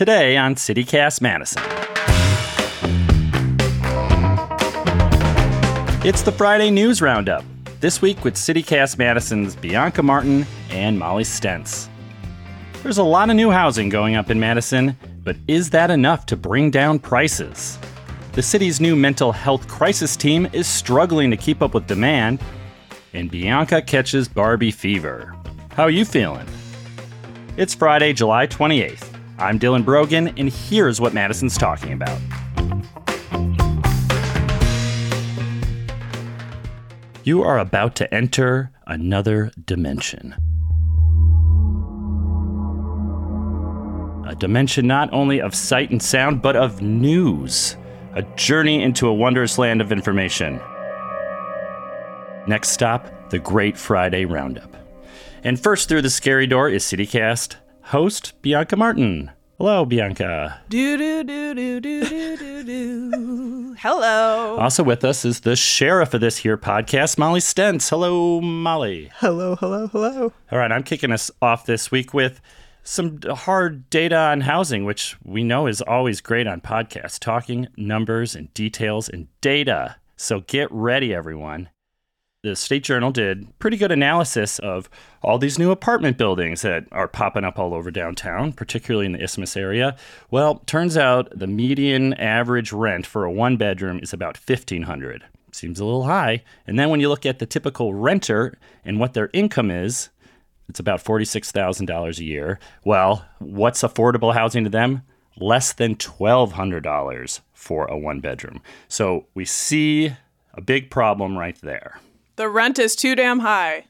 Today on CityCast Madison. It's the Friday News Roundup. This week with CityCast Madison's Bianca Martin and Molly Stentz. There's a lot of new housing going up in Madison, but is that enough to bring down prices? The city's new mental health crisis team is struggling to keep up with demand, and Bianca catches Barbie fever. How are you feeling? It's Friday, July 28th. I'm Dylan Brogan, and here's what Madison's talking about. You are about to enter another dimension. A dimension not only of sight and sound, but of news. A journey into a wondrous land of information. Next stop, the Great Friday Roundup. And first through the scary door is CityCast host Bianca Martin. Hello, Bianca. Do do do do do do do. Hello. Also with us is the sheriff of this here podcast, Molly Stentz. Hello, Molly. Hello, hello, hello. All right, I'm kicking us off this week with some hard data on housing, which we know is always great on podcasts, talking numbers and details and data. So get ready, everyone the State Journal did pretty good analysis of all these new apartment buildings that are popping up all over downtown, particularly in the Isthmus area. Well, turns out the median average rent for a one bedroom is about 1500. Seems a little high. And then when you look at the typical renter and what their income is, it's about $46,000 a year. Well, what's affordable housing to them? Less than $1,200 for a one bedroom. So we see a big problem right there. The rent is too damn high.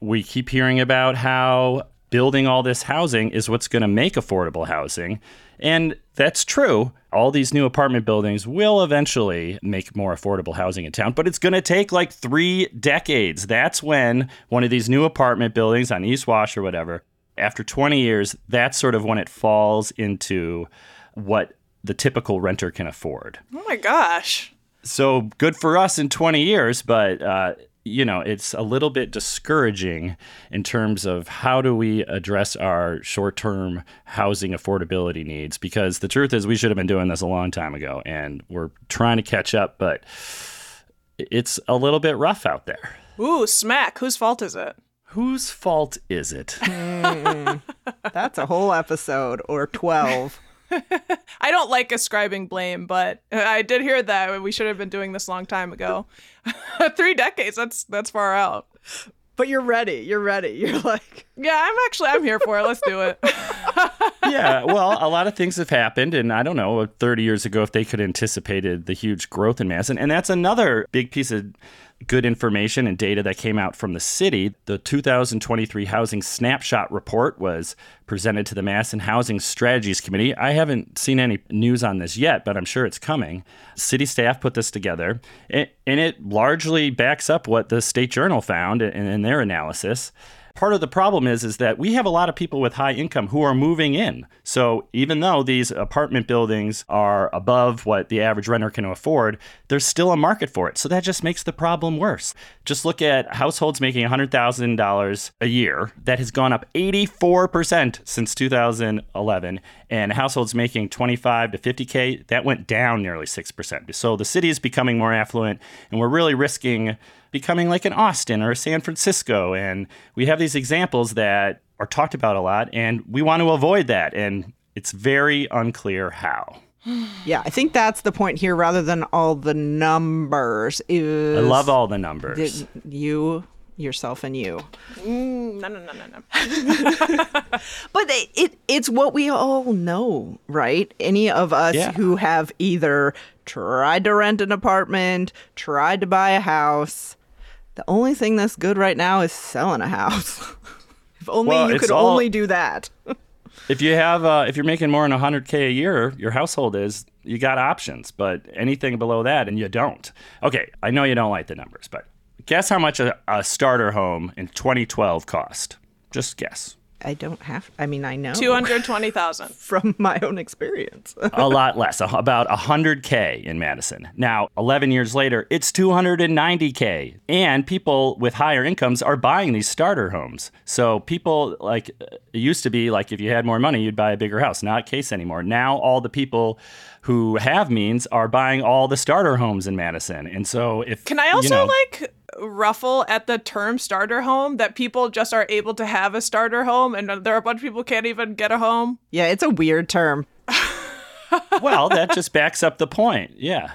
We keep hearing about how building all this housing is what's going to make affordable housing. And that's true. All these new apartment buildings will eventually make more affordable housing in town, but it's going to take like three decades. That's when one of these new apartment buildings on East Wash or whatever, after 20 years, that's sort of when it falls into what the typical renter can afford. Oh my gosh. So good for us in 20 years, but uh, you know, it's a little bit discouraging in terms of how do we address our short term housing affordability needs because the truth is we should have been doing this a long time ago and we're trying to catch up, but it's a little bit rough out there. Ooh, smack. Whose fault is it? Whose fault is it? Mm, that's a whole episode or 12. I don't like ascribing blame, but I did hear that we should have been doing this a long time ago. Three decades, that's that's far out. But you're ready. You're ready. You're like, yeah, I'm actually I'm here for it. Let's do it. yeah, well, a lot of things have happened, and I don't know, 30 years ago, if they could have anticipated the huge growth in mass, and, and that's another big piece of good information and data that came out from the city. The 2023 Housing Snapshot Report was presented to the Madison Housing Strategies Committee. I haven't seen any news on this yet, but I'm sure it's coming. City staff put this together, and it largely backs up what the State Journal found in their analysis part of the problem is is that we have a lot of people with high income who are moving in. So even though these apartment buildings are above what the average renter can afford, there's still a market for it. So that just makes the problem worse. Just look at households making $100,000 a year. That has gone up 84% since 2011 and households making 25 to 50k, that went down nearly 6%. So the city is becoming more affluent and we're really risking becoming like an Austin or a San Francisco. And we have these examples that are talked about a lot, and we want to avoid that. And it's very unclear how. Yeah, I think that's the point here rather than all the numbers. Is I love all the numbers. You yourself and you. Mm, no, no, no, no, no. but it, it, it's what we all know, right? Any of us yeah. who have either tried to rent an apartment, tried to buy a house, the only thing that's good right now is selling a house. if only well, you could all, only do that. if you have, uh, if you're making more than 100k a year, your household is, you got options. But anything below that, and you don't. Okay, I know you don't like the numbers, but guess how much a, a starter home in 2012 cost? Just guess. I don't have. I mean, I know Two hundred twenty thousand. from my own experience. a lot less, about 100K in Madison. Now, 11 years later, it's 290K. And people with higher incomes are buying these starter homes. So people, like, it used to be like if you had more money, you'd buy a bigger house. Not case anymore. Now, all the people who have means are buying all the starter homes in Madison. And so if. Can I also you know, like ruffle at the term starter home that people just are able to have a starter home and there are a bunch of people can't even get a home? yeah, it's a weird term. well, that just backs up the point. Yeah.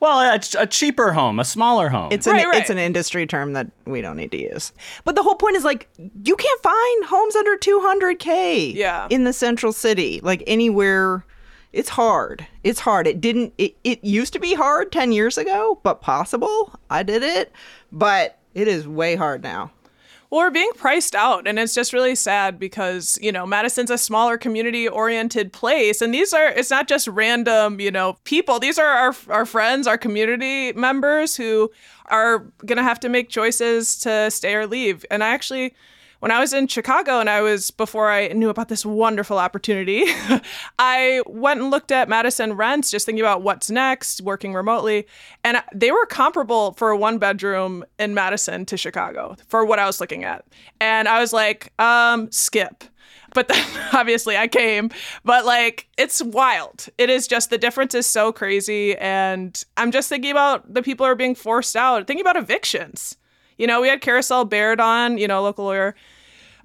Well, a, a cheaper home, a smaller home. It's an Right, right. it's an industry term that we don't need to use. But the whole point is like you can't find homes under 200k. Yeah. In the central city, like anywhere it's hard. It's hard. It didn't it, it used to be hard 10 years ago, but possible. I did it, but it is way hard now. Well, we're being priced out, and it's just really sad because you know Madison's a smaller community-oriented place, and these are it's not just random you know people. These are our our friends, our community members who are gonna have to make choices to stay or leave. And I actually, when I was in Chicago, and I was before I knew about this wonderful opportunity, I went and looked at Madison rents, just thinking about what's next, working remotely, and they were comparable for a one bedroom in Madison to Chicago for what I was looking at. And I was like, um, skip. But then obviously I came, but like it's wild. It is just the difference is so crazy. And I'm just thinking about the people who are being forced out, thinking about evictions. You know, we had Carousel Baird on, you know, local lawyer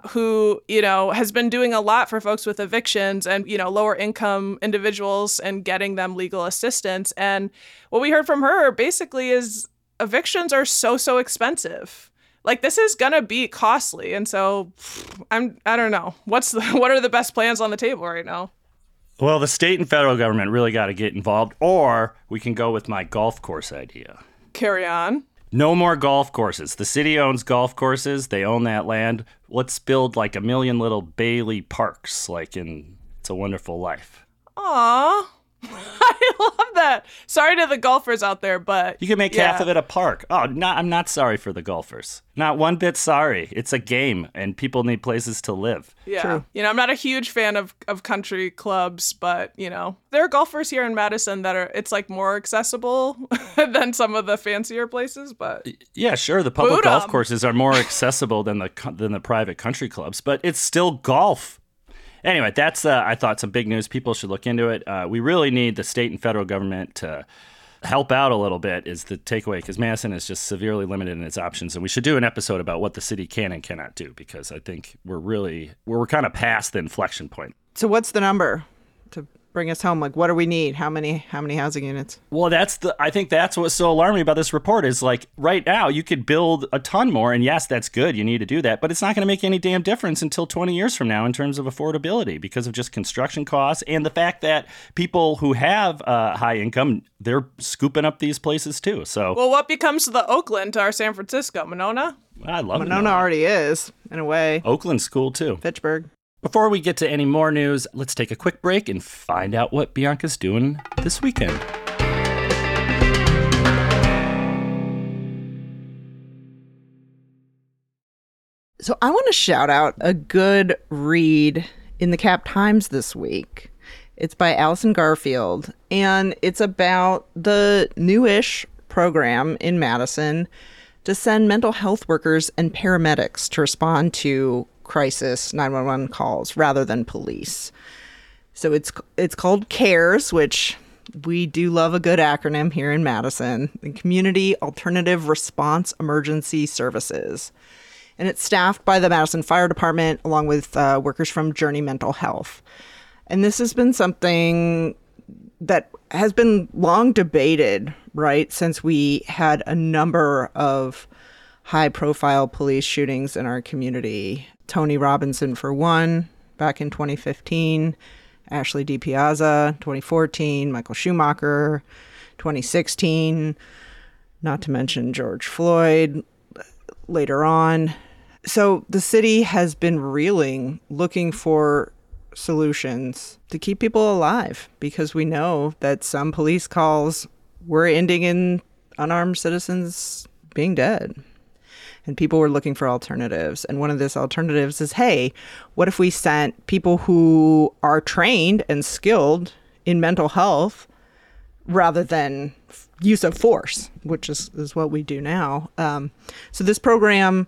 who you know has been doing a lot for folks with evictions and you know lower income individuals and getting them legal assistance. And what we heard from her basically is evictions are so so expensive. Like this is gonna be costly. And so i'm i don't know. What's the what are the best plans on the table right now? Well, the state and federal government really got to get involved, or we can go with my golf course idea. carry on No more golf courses. The city owns golf courses. They own that land. Let's build like a million little Bailey parks, like in It's a Wonderful Life. Aw. I love that. Sorry to the golfers out there, but You can make yeah. half of it a park. Oh, not, I'm not sorry for the golfers. Not one bit sorry. It's a game, and people need places to live. Yeah. True. You know, I'm not a huge fan of, of country clubs, but you know, there are golfers here in Madison that are it's like more accessible than some of the fancier places, but Yeah, sure. The public Boot golf 'em. courses are more accessible than the than the private country clubs, but it's still golf. Anyway, that's uh, I thought some big news. People should look into it. Uh, we really need the state and federal government to help out a little bit. Is the takeaway because Madison is just severely limited in its options, and we should do an episode about what the city can and cannot do because I think we're really we're kind of past the inflection point. So what's the number to bring us home? Like what do we need? How many how many housing units? Well, that's the. I think that's what's so alarming about this report is like right now you could build a ton more, and yes, that's good. You need to do that, but it's not going to make any damn difference until 20 years from now in terms of affordability because of just construction costs and the fact that people who have uh, high income they're scooping up these places too. So well, what becomes of the Oakland to our San Francisco, Monona? I love it. Monona already is in a way. Oakland's cool too. Fitchburg. Before we get to any more news, let's take a quick break and find out what Bianca's doing this weekend. So I want to shout out a good read in the Cap Times this week. It's by Allison Garfield, and it's about the newish program in Madison to send mental health workers and paramedics to respond to crisis 911 calls rather than police. So it's it's called CARES, which we do love a good acronym here in Madison, the Community Alternative Response Emergency Services. And it's staffed by the Madison Fire Department along with uh, workers from Journey Mental Health. And this has been something that has been long debated, right? Since we had a number of high profile police shootings in our community. Tony Robinson, for one, back in 2015, Ashley DiPiazza, 2014, Michael Schumacher, 2016, not to mention George Floyd later on. So the city has been reeling, looking for solutions to keep people alive because we know that some police calls were ending in unarmed citizens being dead. And people were looking for alternatives. And one of those alternatives is hey, what if we sent people who are trained and skilled in mental health rather than use of force, which is, is what we do now. Um, so this program,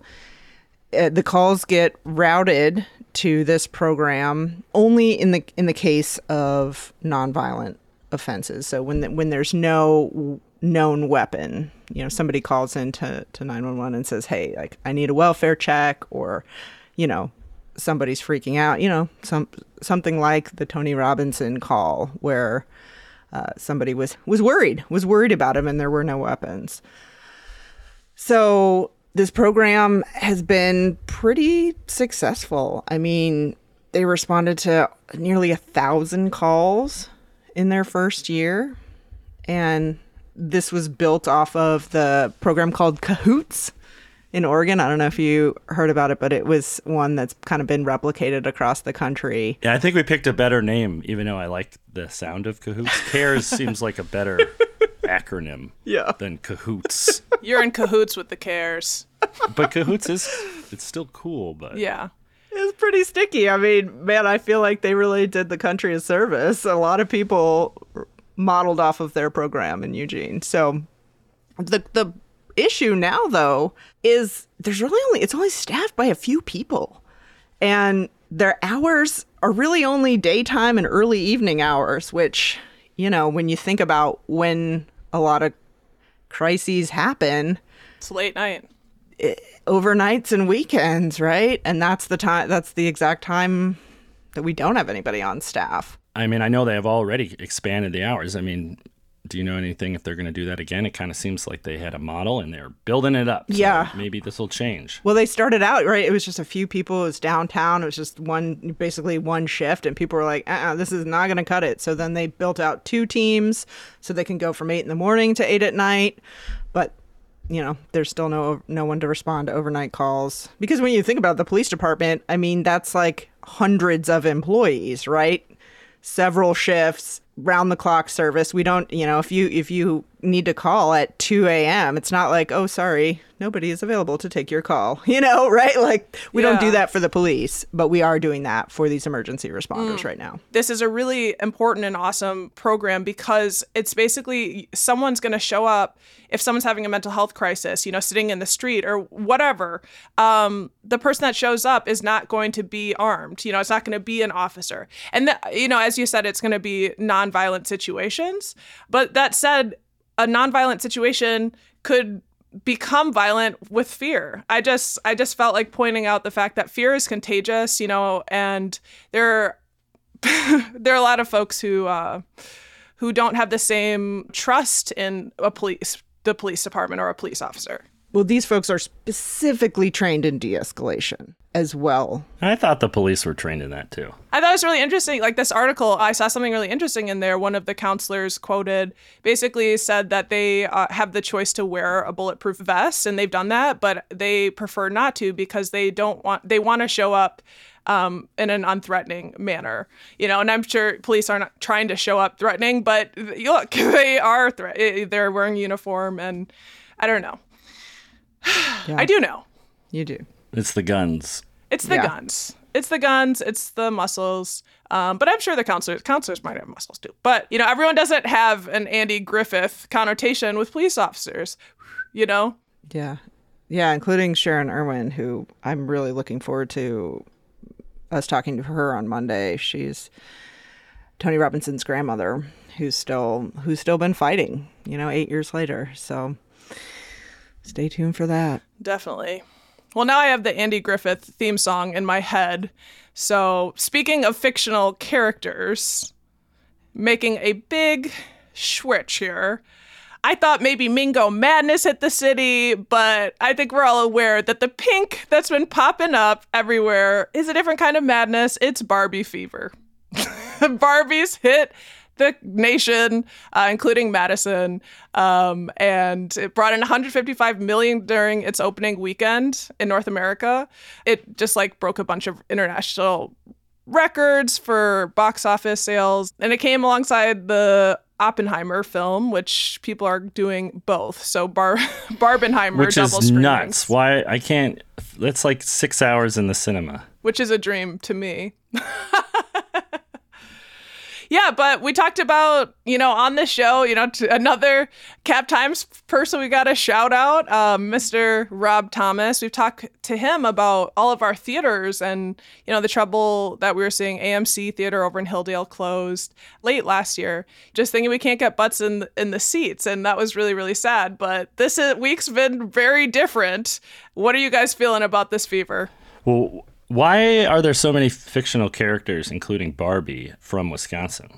uh, the calls get routed to this program only in the in the case of nonviolent offenses. So when the, when there's no known weapon, you know, somebody calls into to 911 and says, "Hey, like I need a welfare check," or, you know, somebody's freaking out. You know, some something like the Tony Robinson call where uh, somebody was was worried, was worried about him, and there were no weapons. So this program has been pretty successful. I mean, they responded to nearly a thousand calls in their first year, and this was built off of the program called Cahoots in Oregon. I don't know if you heard about it, but it was one that's kind of been replicated across the country. Yeah, I think we picked a better name, even though I like the sound of Cahoots. CARES seems like a better acronym yeah. than Cahoots. You're in cahoots with the cares. But Cahoots is it's still cool, but Yeah. It's pretty sticky. I mean, man, I feel like they really did the country a service. A lot of people modeled off of their program in Eugene. So the the issue now though is there's really only it's only staffed by a few people. And their hours are really only daytime and early evening hours, which, you know, when you think about when a lot of crises happen, It's late night. overnights and weekends, right? And that's the time that's the exact time that we don't have anybody on staff. I mean, I know they have already expanded the hours. I mean, do you know anything if they're going to do that again? It kind of seems like they had a model and they're building it up. So Yeah. maybe this will change. Well, they started out, right? It was just a few people. It was downtown. It was just one, basically one shift. And people were like, uh-uh, this is not going to cut it. So then they built out two teams so they can go from eight in the morning to eight at night. But, you know, there's still no, no one to respond to overnight calls. Because when you think about the police department, I mean, that's like hundreds of employees, right? several shifts round the clock service we don't you know if you if you need to call at 2 a.m it's not like oh sorry nobody is available to take your call you know right like we don't do that for the police but we are doing that for these emergency responders right now this is a really important and awesome program because it's basically someone's going to show up if someone's having a mental health crisis, you know, sitting in the street or whatever. Um, the person that shows up is not going to be armed. You know, it's not going to be an officer. And, th- you know, as you said, it's going to be nonviolent situations. But that said, a nonviolent situation could become violent with fear. I just I just felt like pointing out the fact that fear is contagious, you know, and there there are a lot of folks who uh, who don't have the same trust in a police the police department or a police officer. Well these folks are specifically trained in de-escalation as well I thought the police were trained in that too. I thought it was really interesting. Like this article, I saw something really interesting in there. One of the counselors quoted basically said that they uh, have the choice to wear a bulletproof vest, and they've done that, but they prefer not to because they don't want they want to show up um, in an unthreatening manner. You know, and I'm sure police are not trying to show up threatening, but look, they are thre- they're wearing uniform, and I don't know. I do know. you do It's the guns. It's the Yeah. guns. It's the guns. It's the muscles. Um, but I'm sure the counselors counselors might have muscles too. But you know, everyone doesn't have an Andy Griffith connotation with police officers. You know, Yeah. Yeah, including Sharon Irwin, who I'm really looking forward to us talking to her on Monday. She's Tony Robinson's grandmother who's still who's still been fighting, you know, 8 years later. So stay tuned for that. definitely. Well, now I have the Andy Griffith theme song in my head. So speaking of fictional characters, making a big switch here. I thought maybe Mingo Madness hit the city, but I think we're all aware that the pink that's been popping up everywhere is a different kind of madness. It's Barbie fever. Barbies hit the nation, uh, including Madison, um, and it brought in 155 million during its opening weekend in North America. It just like broke a bunch of international records for box office sales, and it came alongside the Oppenheimer film, which people are doing both. So Bar Barbenheimer, which double is screenings, nuts. Why I can't? That's like six hours in the cinema. which is a dream to me. Yeah, but we talked about, you know, on the show, you know, another Cap Times person we got a shout out, um, Mr. Rob Thomas. We've talked to him about all of our theaters and, you know, the trouble that we were seeing. AMC Theater over in Hilldale closed late last year, just thinking we can't get butts in, in the seats. And that was really, really sad. But this is, week's been very different. What are you guys feeling about this fever? Well, why are there so many fictional characters, including Barbie, from Wisconsin?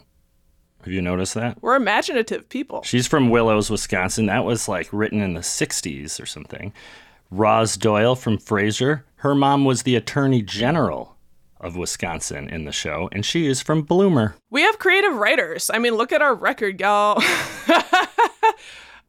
Have you noticed that? We're imaginative people. She's from Willows, Wisconsin. That was like written in the 60s or something. Roz Doyle from Frasier. Her mom was the attorney general of Wisconsin in the show, and she is from Bloomer. We have creative writers. I mean, look at our record, y'all.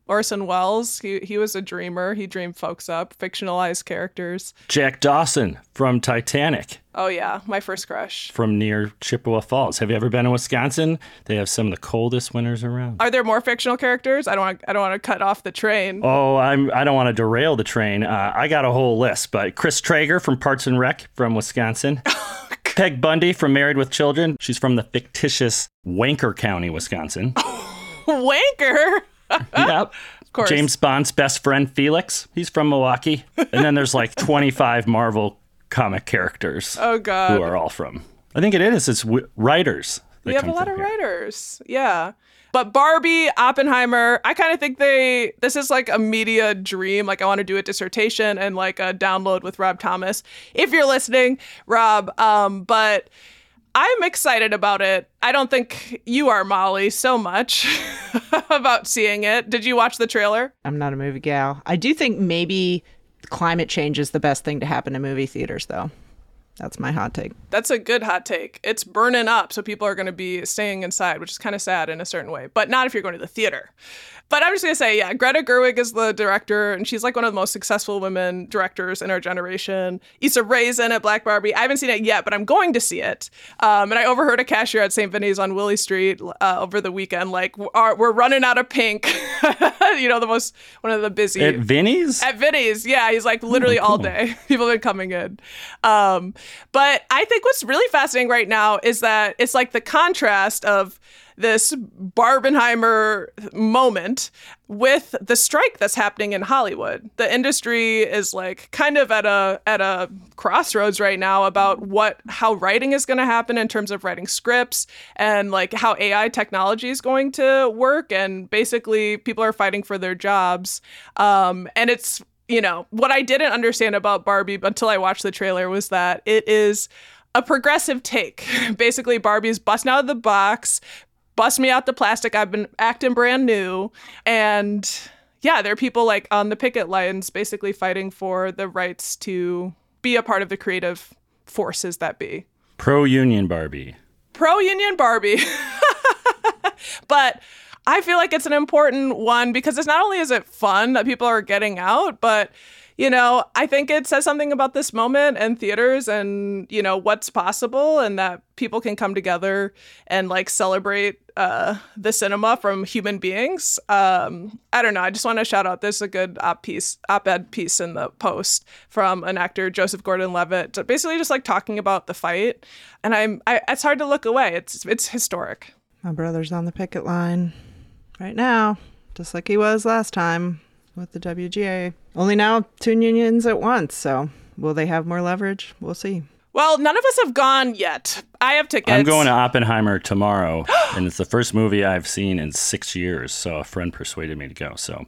Orson Welles, he, he was a dreamer. He dreamed folks up, fictionalized characters. Jack Dawson from Titanic, Oh, yeah, my first crush. from near Chippewa Falls. Have you ever been in Wisconsin? They have some of the coldest winters around. Are there more fictional characters? I don't want. I don't want to cut off the train. Oh, I'm. I don't want to derail the train. Uh, I got a whole list, but Chris Traeger from Parks and Rec from Wisconsin. Peg Bundy from Married with Children. She's from the fictitious Wanker County, Wisconsin. Wanker. yep. Of course. James Bond's best friend Felix. He's from Milwaukee. And then there's like 25 Marvel comic characters Oh God. who are all from. I think it is. It's w- writers. We have a lot of here. writers. Yeah. But Barbie, Oppenheimer, I kind of think they this is like a media dream. Like I want to do a dissertation and like a download with Rob Thomas. If you're listening, Rob, um, but I'm excited about it. I don't think you are, Molly, so much about seeing it. Did you watch the trailer? I'm not a movie gal. I do think maybe climate change is the best thing to happen to movie theaters, though. That's my hot take. That's a good hot take. It's burning up, so people are going to be staying inside, which is kind of sad in a certain way, but not if you're going to the theater. But I'm just going to say, yeah, Greta Gerwig is the director, and she's like one of the most successful women directors in our generation. Issa Rae's in it, Black Barbie. I haven't seen it yet, but I'm going to see it. Um, and I overheard a cashier at St. Vinny's on Willie Street uh, over the weekend, like, we're running out of pink. you know, the most, one of the busy. At Vinny's? At Vinny's, yeah, he's like literally all day. People have been coming in. Um, but I think what's really fascinating right now is that it's like the contrast of this Barbenheimer moment with the strike that's happening in Hollywood. The industry is like kind of at a at a crossroads right now about what how writing is going to happen in terms of writing scripts and like how AI technology is going to work and basically people are fighting for their jobs. Um, and it's you know what I didn't understand about Barbie until I watched the trailer was that it is a progressive take. Basically, Barbie's busting out of the box, bust me out the plastic. I've been acting brand new. And yeah, there are people like on the picket lines basically fighting for the rights to be a part of the creative forces that be. Pro union Barbie. Pro union Barbie. but I feel like it's an important one because it's not only is it fun that people are getting out, but you know, I think it says something about this moment and theaters and, you know, what's possible and that people can come together and like celebrate uh, the cinema from human beings. Um, I don't know. I just want to shout out. There's a good op piece, op-ed piece in the post from an actor, Joseph Gordon-Levitt, basically just like talking about the fight. And I'm, I, it's hard to look away. It's, it's historic. My brother's on the picket line right now, just like he was last time with the WGA. Only now two unions at once, so will they have more leverage? We'll see. Well, none of us have gone yet. I have tickets. I'm going to Oppenheimer tomorrow, and it's the first movie I've seen in six years. So a friend persuaded me to go. So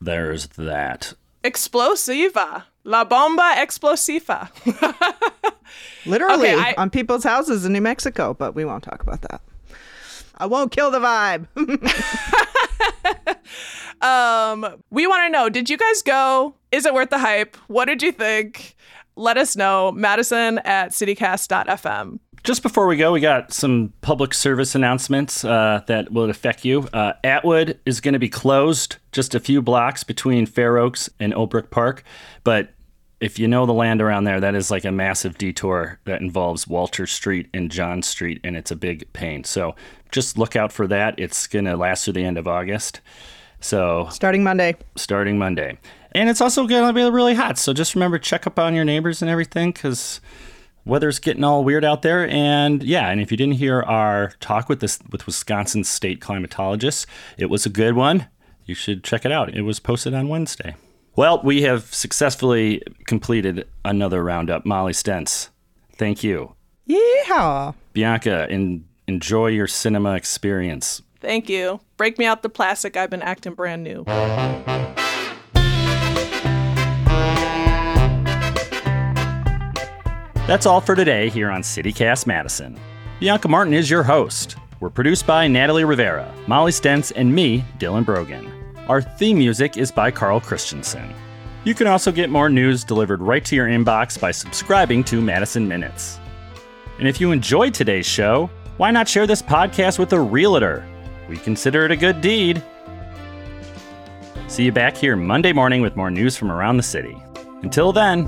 there's that. Explosiva. La bomba explosiva. Literally Okay, I- on people's houses in New Mexico, but we won't talk about that. I won't kill the vibe. um, we want to know, did you guys go? Is it worth the hype? What did you think? Let us know. Madison at citycast.fm. Just before we go, we got some public service announcements uh, that will affect you. Uh, Atwood is going to be closed just a few blocks between Fair Oaks and Olbrich Park, but if you know the land around there, that is like a massive detour that involves Walter Street and John Street, and it's a big pain. So just look out for that. It's going to last through the end of August. So starting Monday. Starting Monday. And it's also going to be really hot. So just remember, check up on your neighbors and everything because weather's getting all weird out there. And yeah, and if you didn't hear our talk with this with Wisconsin state climatologists, it was a good one. You should check it out. It was posted on Wednesday. Well, we have successfully completed another roundup. Molly Stentz, thank you. Yeehaw. Bianca, in, enjoy your cinema experience. Thank you. Break me out the plastic. I've been acting brand new. That's all for today here on CityCast Madison. Bianca Martin is your host. We're produced by Natalie Rivera, Molly Stentz, and me, Dylan Brogan. Our theme music is by Carl Christensen. You can also get more news delivered right to your inbox by subscribing to Madison Minutes. And if you enjoyed today's show, why not share this podcast with a realtor? We consider it a good deed. See you back here Monday morning with more news from around the city. Until then,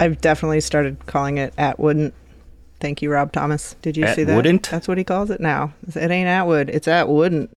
I've definitely started calling it Atwood. Thank you, Rob Thomas. Did you at see that? Wouldn't? That's what he calls it now. It ain't Atwood. It's Atwood.